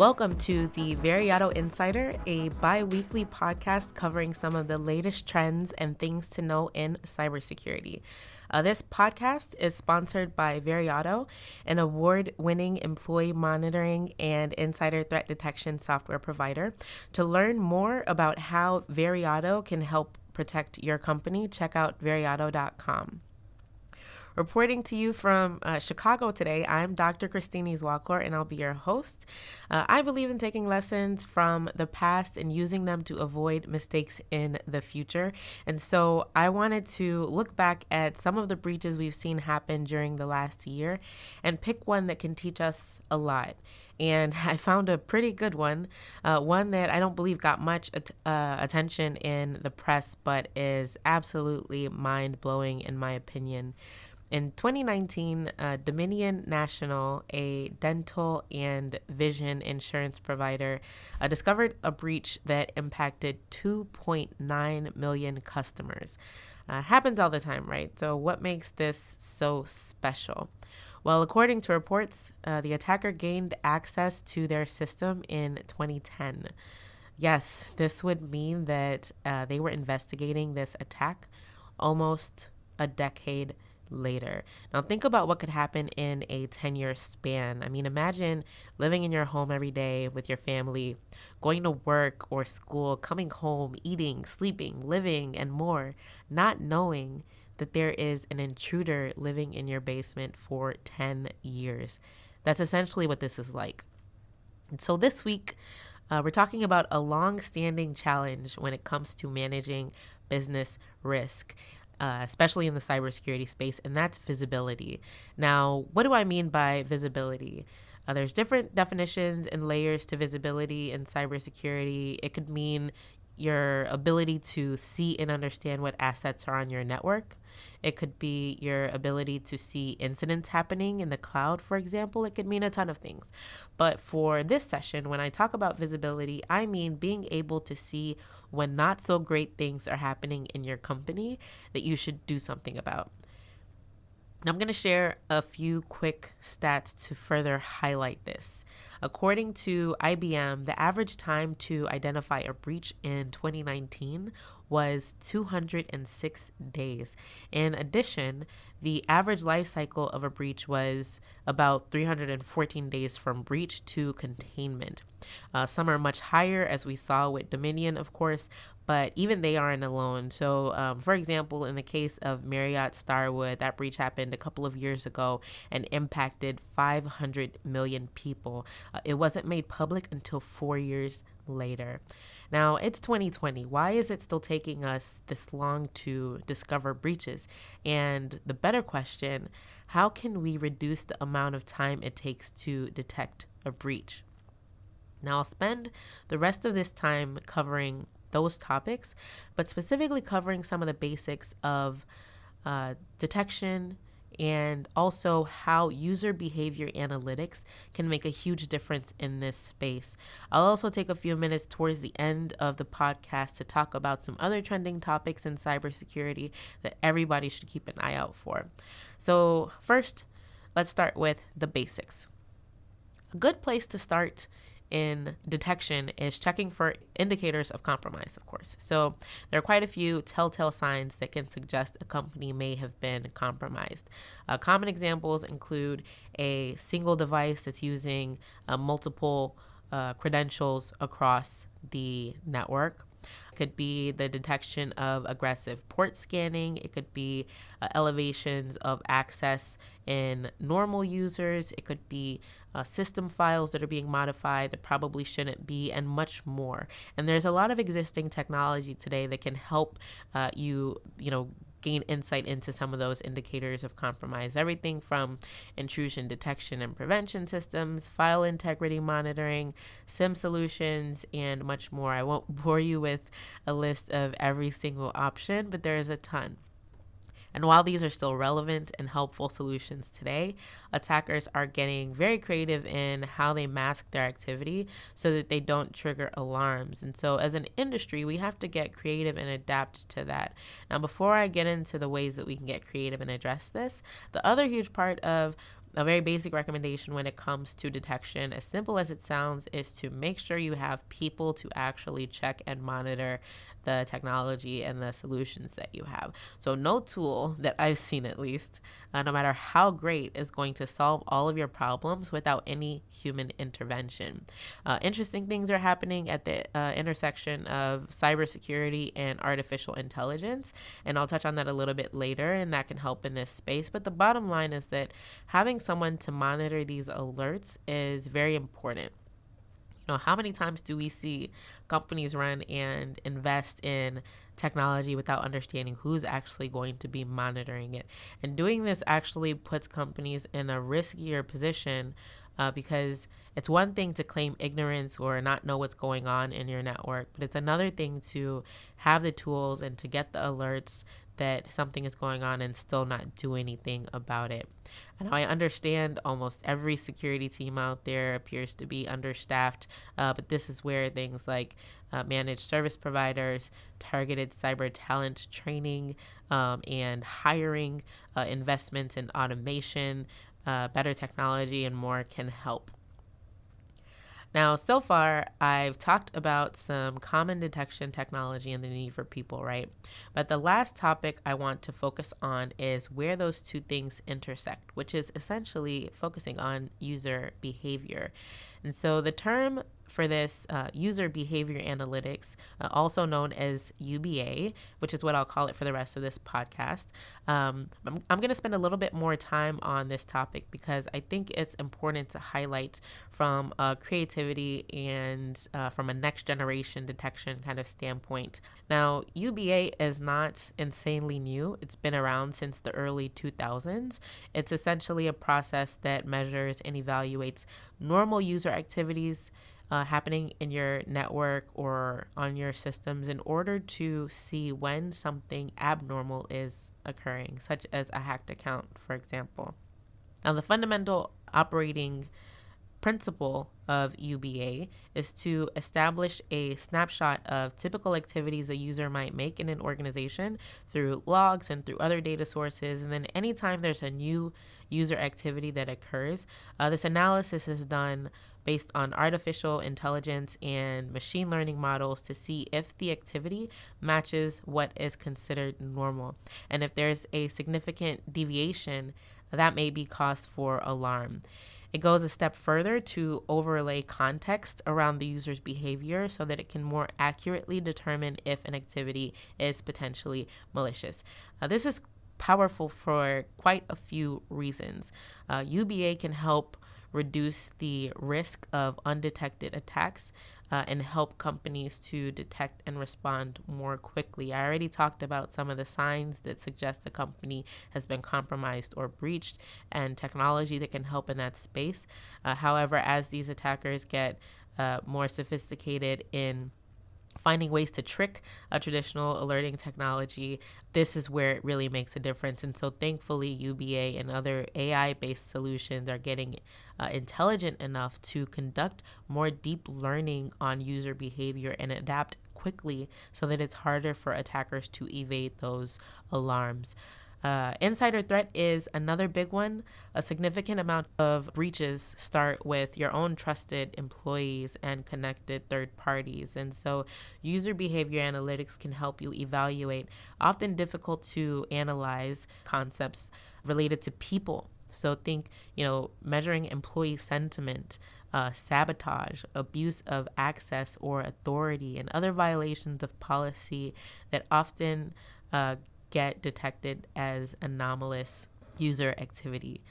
Welcome to the Veriato Insider, a bi weekly podcast covering some of the latest trends and things to know in cybersecurity. Uh, this podcast is sponsored by Veriato, an award winning employee monitoring and insider threat detection software provider. To learn more about how Veriato can help protect your company, check out veriato.com. Reporting to you from uh, Chicago today, I'm Dr. Christine Izuakor, and I'll be your host. Uh, I believe in taking lessons from the past and using them to avoid mistakes in the future. And so I wanted to look back at some of the breaches we've seen happen during the last year and pick one that can teach us a lot and I found a pretty good one, uh, one that I don't believe got much at- uh, attention in the press, but is absolutely mind blowing in my opinion. In 2019, uh, Dominion National, a dental and vision insurance provider, uh, discovered a breach that impacted 2.9 million customers. Uh, happens all the time, right? So, what makes this so special? Well, according to reports, uh, the attacker gained access to their system in 2010. Yes, this would mean that uh, they were investigating this attack almost a decade later. Now, think about what could happen in a 10 year span. I mean, imagine living in your home every day with your family, going to work or school, coming home, eating, sleeping, living, and more, not knowing that there is an intruder living in your basement for 10 years. That's essentially what this is like. And so this week, uh, we're talking about a long standing challenge when it comes to managing business risk uh, especially in the cybersecurity space, and that's visibility. Now, what do I mean by visibility? Uh, there's different definitions and layers to visibility in cybersecurity. It could mean your ability to see and understand what assets are on your network. It could be your ability to see incidents happening in the cloud, for example. It could mean a ton of things. But for this session, when I talk about visibility, I mean being able to see when not so great things are happening in your company that you should do something about. I'm going to share a few quick stats to further highlight this. According to IBM, the average time to identify a breach in 2019 was 206 days. In addition, the average life cycle of a breach was about 314 days from breach to containment. Uh, some are much higher, as we saw with Dominion, of course, but even they aren't alone. So, um, for example, in the case of Marriott Starwood, that breach happened a couple of years ago and impacted 500 million people. Uh, it wasn't made public until four years later. Now, it's 2020. Why is it still taking us this long to discover breaches? And the better question how can we reduce the amount of time it takes to detect a breach? Now, I'll spend the rest of this time covering those topics, but specifically covering some of the basics of uh, detection, and also how user behavior analytics can make a huge difference in this space. I'll also take a few minutes towards the end of the podcast to talk about some other trending topics in cybersecurity that everybody should keep an eye out for. So, first, let's start with the basics. A good place to start in detection is checking for indicators of compromise, of course. So there are quite a few telltale signs that can suggest a company may have been compromised. Uh, common examples include a single device that's using uh, multiple uh, credentials across the network. It could be the detection of aggressive port scanning. It could be uh, elevations of access in normal users. It could be uh, system files that are being modified that probably shouldn't be, and much more. And there's a lot of existing technology today that can help uh, you, you know, gain insight into some of those indicators of compromise. Everything from intrusion detection and prevention systems, file integrity monitoring, SIEM solutions, and much more. I won't bore you with a list of every single option, but there is a ton. And while these are still relevant and helpful solutions today, attackers are getting very creative in how they mask their activity so that they don't trigger alarms. And so, as an industry, we have to get creative and adapt to that. Now, before I get into the ways that we can get creative and address this, the other huge part of a very basic recommendation when it comes to detection, as simple as it sounds, is to make sure you have people to actually check and monitor the technology and the solutions that you have. So, no tool that I've seen, at least, uh, no matter how great, is going to solve all of your problems without any human intervention. Uh, interesting things are happening at the uh, intersection of cybersecurity and artificial intelligence, and I'll touch on that a little bit later, and that can help in this space. But the bottom line is that having someone to monitor these alerts is very important know, how many times do we see companies run and invest in technology without understanding who's actually going to be monitoring it? And doing this actually puts companies in a riskier position uh, because it's one thing to claim ignorance or not know what's going on in your network, but it's another thing to have the tools and to get the alerts that something is going on and still not do anything about it. And I understand almost every security team out there appears to be understaffed, uh, but this is where things like uh, managed service providers, targeted cyber talent training, um, and hiring, uh, investments in automation, uh, better technology, and more can help. Now, so far, I've talked about some common detection technology and the need for people, right? But the last topic I want to focus on is where those two things intersect, which is essentially focusing on user behavior. And so the term for this uh, user behavior analytics, uh, also known as UBA, which is what I'll call it for the rest of this podcast. Um, I'm, I'm going to spend a little bit more time on this topic because I think it's important to highlight from a creativity and uh, from a next generation detection kind of standpoint. Now, UBA is not insanely new, it's been around since the early 2000s. It's essentially a process that measures and evaluates normal user activities uh, happening in your network or on your systems in order to see when something abnormal is occurring, such as a hacked account, for example. Now, the fundamental operating principle of UBA is to establish a snapshot of typical activities a user might make in an organization through logs and through other data sources. And then anytime there's a new user activity that occurs, uh, this analysis is done based on artificial intelligence and machine learning models to see if the activity matches what is considered normal. And if there's a significant deviation, that may be cause for alarm. It goes a step further to overlay context around the user's behavior so that it can more accurately determine if an activity is potentially malicious. Uh, this is powerful for quite a few reasons. Uh, UBA can help reduce the risk of undetected attacks uh, and help companies to detect and respond more quickly. I already talked about some of the signs that suggest a company has been compromised or breached and technology that can help in that space. Uh, however, as these attackers get uh, more sophisticated in finding ways to trick a traditional alerting technology, this is where it really makes a difference. And so, thankfully, UBA and other AI based solutions are getting uh, intelligent enough to conduct more deep learning on user behavior and adapt quickly so that it's harder for attackers to evade those alarms. Uh, insider threat is another big one. A significant amount of breaches start with your own trusted employees and connected third parties. And so, user behavior analytics can help you evaluate often difficult to analyze concepts related to people. So, think, you know, measuring employee sentiment. Uh, sabotage, abuse of access or authority, and other violations of policy that often uh, get detected as anomalous user activity.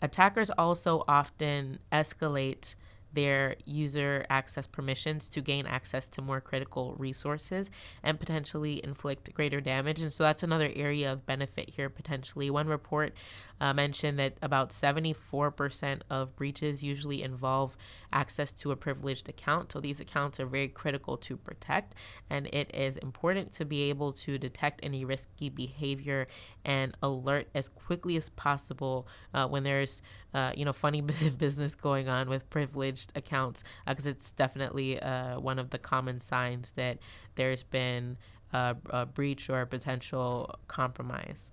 Attackers also often escalate their user access permissions to gain access to more critical resources and potentially inflict greater damage. And so that's another area of benefit here, potentially. One report uh, mentioned that about 74% of breaches usually involve access to a privileged account. So these accounts are very critical to protect, and it is important to be able to detect any risky behavior and alert as quickly as possible uh, when there's uh, you know funny business going on with privileged accounts because uh, it's definitely uh, one of the common signs that there's been a, a breach or a potential compromise.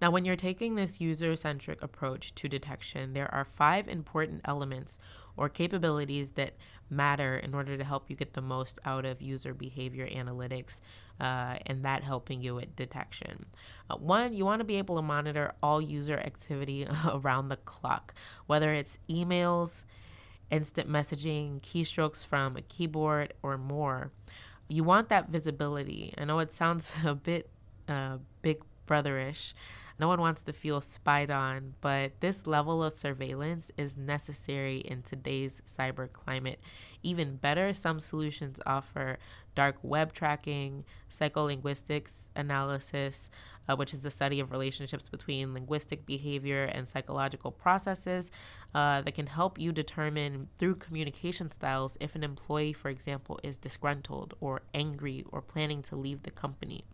Now, when you're taking this user centric approach to detection, there are five important elements or capabilities that matter in order to help you get the most out of user behavior analytics uh, and that helping you with detection. Uh, one, you want to be able to monitor all user activity around the clock, whether it's emails, instant messaging, keystrokes from a keyboard, or more. You want that visibility. I know it sounds a bit uh, big brotherish, no one wants to feel spied on, but this level of surveillance is necessary in today's cyber climate. Even better, some solutions offer dark web tracking, psycholinguistics analysis, uh, which is the study of relationships between linguistic behavior and psychological processes uh, that can help you determine through communication styles if an employee, for example, is disgruntled or angry or planning to leave the company.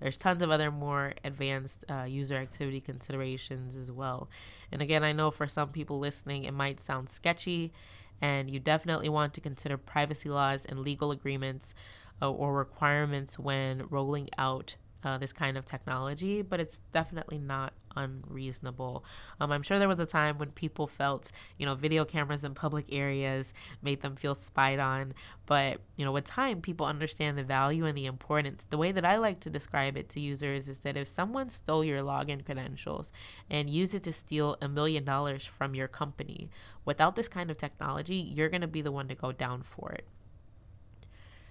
There's tons of other more advanced uh, user activity considerations as well. And again, I know for some people listening, it might sound sketchy, and you definitely want to consider privacy laws and legal agreements uh, or requirements when rolling out uh, this kind of technology, but it's definitely not unreasonable. Um, I'm sure there was a time when people felt, you know, video cameras in public areas made them feel spied on, but, you know, with time, people understand the value and the importance. The way that I like to describe it to users is that if someone stole your login credentials and used it to steal a million dollars from your company, without this kind of technology, you're going to be the one to go down for it.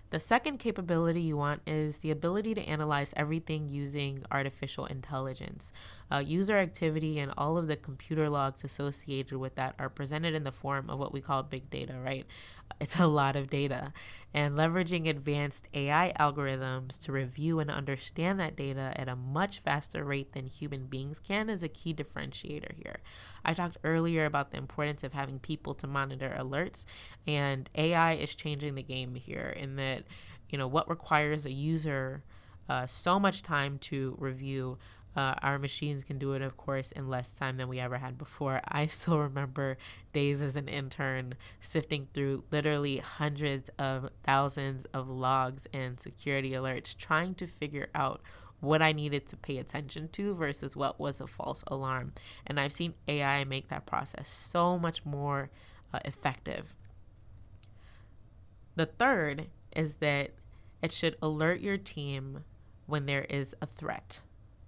The second capability you want is the ability to analyze everything using artificial intelligence. Uh, user activity and all of the computer logs associated with that are presented in the form of what we call big data, right? It's a lot of data. And leveraging advanced AI algorithms to review and understand that data at a much faster rate than human beings can is a key differentiator here. I talked earlier about the importance of having people to monitor alerts, and AI is changing the game here in that, you know, what requires a user uh, so much time to review uh, our machines can do it, of course, in less time than we ever had before. I still remember days as an intern sifting through literally hundreds of thousands of logs and security alerts, trying to figure out what I needed to pay attention to versus what was a false alarm. And I've seen AI make that process so much more uh, effective. The third is that it should alert your team when there is a threat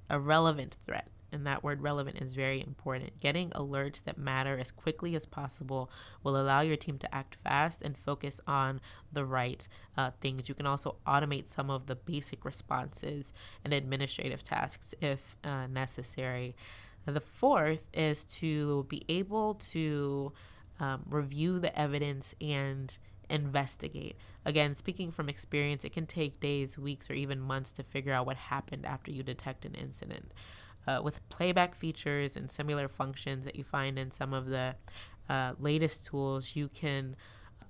a relevant threat. And that word relevant is very important. Getting alerts that matter as quickly as possible will allow your team to act fast and focus on the right uh, things. You can also automate some of the basic responses and administrative tasks if uh, necessary. The fourth is to be able to um, review the evidence and investigate. Again, speaking from experience, it can take days, weeks, or even months to figure out what happened after you detect an incident. Uh, with playback features and similar functions that you find in some of the uh, latest tools, you can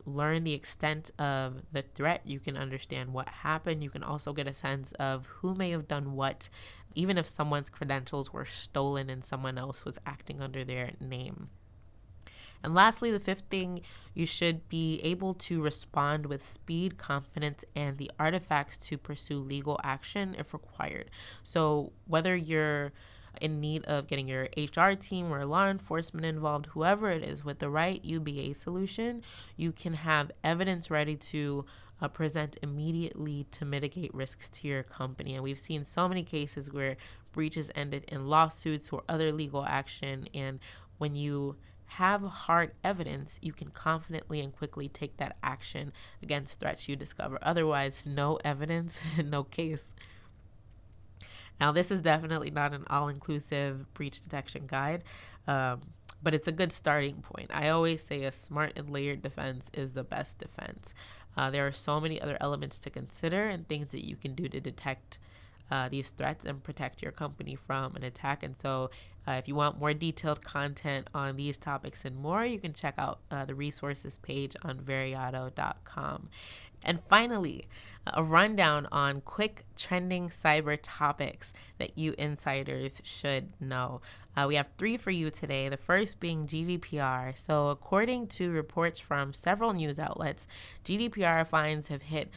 learn the extent of the threat. You can understand what happened. You can also get a sense of who may have done what, even if someone's credentials were stolen and someone else was acting under their name. And lastly, the fifth thing, you should be able to respond with speed, confidence, and the artifacts to pursue legal action if required. So, whether you're in need of getting your HR team or law enforcement involved, whoever it is, with the right UBA solution, you can have evidence ready to uh, present immediately to mitigate risks to your company. And we've seen so many cases where breaches ended in lawsuits or other legal action. And when you have hard evidence, you can confidently and quickly take that action against threats you discover. Otherwise, no evidence, no case. Now, this is definitely not an all inclusive breach detection guide, um, but it's a good starting point. I always say a smart and layered defense is the best defense. Uh, there are so many other elements to consider and things that you can do to detect uh, these threats and protect your company from an attack. And so, uh, if you want more detailed content on these topics and more, you can check out uh, the resources page on veriato.com. And finally, a rundown on quick trending cyber topics that you insiders should know. Uh, we have three for you today. The first being GDPR. So, according to reports from several news outlets, GDPR fines have hit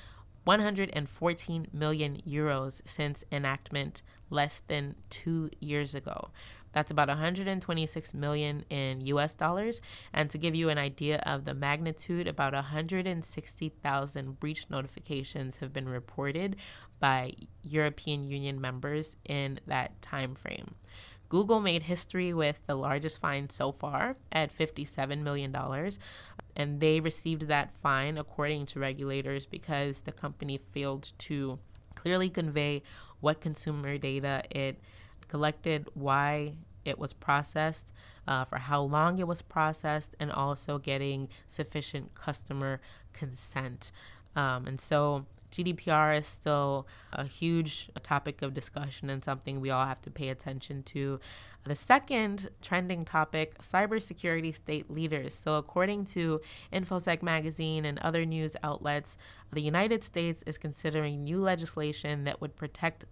114 million euros since enactment less than two years ago. That's about 126 million in US dollars. And to give you an idea of the magnitude, about 160,000 breach notifications have been reported by European Union members in that time frame. Google made history with the largest fine so far at $57 million. And they received that fine, according to regulators, because the company failed to clearly convey what consumer data it collected, why it was processed, uh, for how long it was processed, and also getting sufficient customer consent. Um, and so GDPR is still a huge topic of discussion and something we all have to pay attention to. The second trending topic cybersecurity state leaders. So, according to InfoSec magazine and other news outlets, the United States is considering new legislation that would protect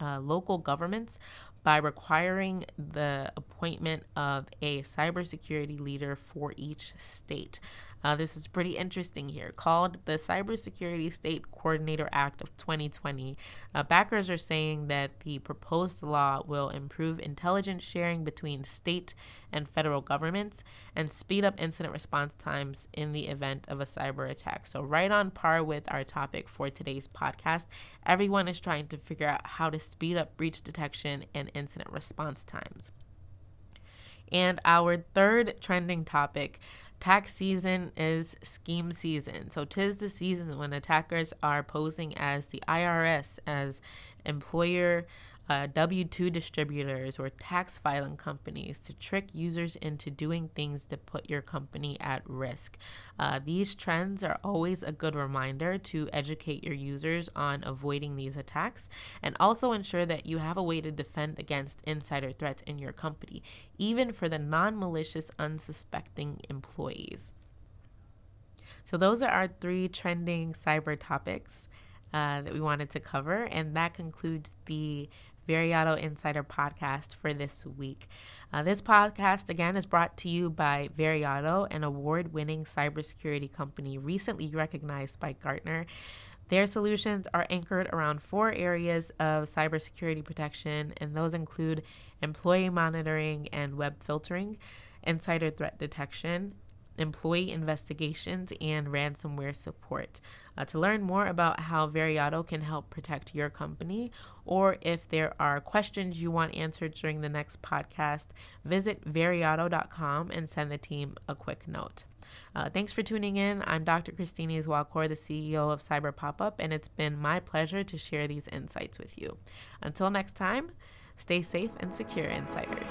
uh, local governments by requiring the appointment of a cybersecurity leader for each state. Uh, this is pretty interesting here, called the Cybersecurity State Coordinator Act of 2020. Uh, backers are saying that the proposed law will improve intelligence sharing between state and federal governments and speed up incident response times in the event of a cyber attack. So, right on par with our topic for today's podcast, everyone is trying to figure out how to speed up breach detection and incident response times. And our third trending topic Tax season is scheme season. So, tis the season when attackers are posing as the IRS, as employer uh, W 2 distributors or tax filing companies to trick users into doing things that put your company at risk. Uh, these trends are always a good reminder to educate your users on avoiding these attacks and also ensure that you have a way to defend against insider threats in your company, even for the non malicious, unsuspecting employees. So, those are our three trending cyber topics. Uh, that we wanted to cover, and that concludes the Veriato Insider podcast for this week. Uh, this podcast, again, is brought to you by Veriato, an award winning cybersecurity company recently recognized by Gartner. Their solutions are anchored around four areas of cybersecurity protection, and those include employee monitoring and web filtering, insider threat detection, employee investigations, and ransomware support. Uh, to learn more about how Veriato can help protect your company, or if there are questions you want answered during the next podcast, visit veriato.com and send the team a quick note. Uh, thanks for tuning in. I'm Dr. Christine Izuakor, the CEO of Cyber Pop-Up, and it's been my pleasure to share these insights with you. Until next time, stay safe and secure, insiders.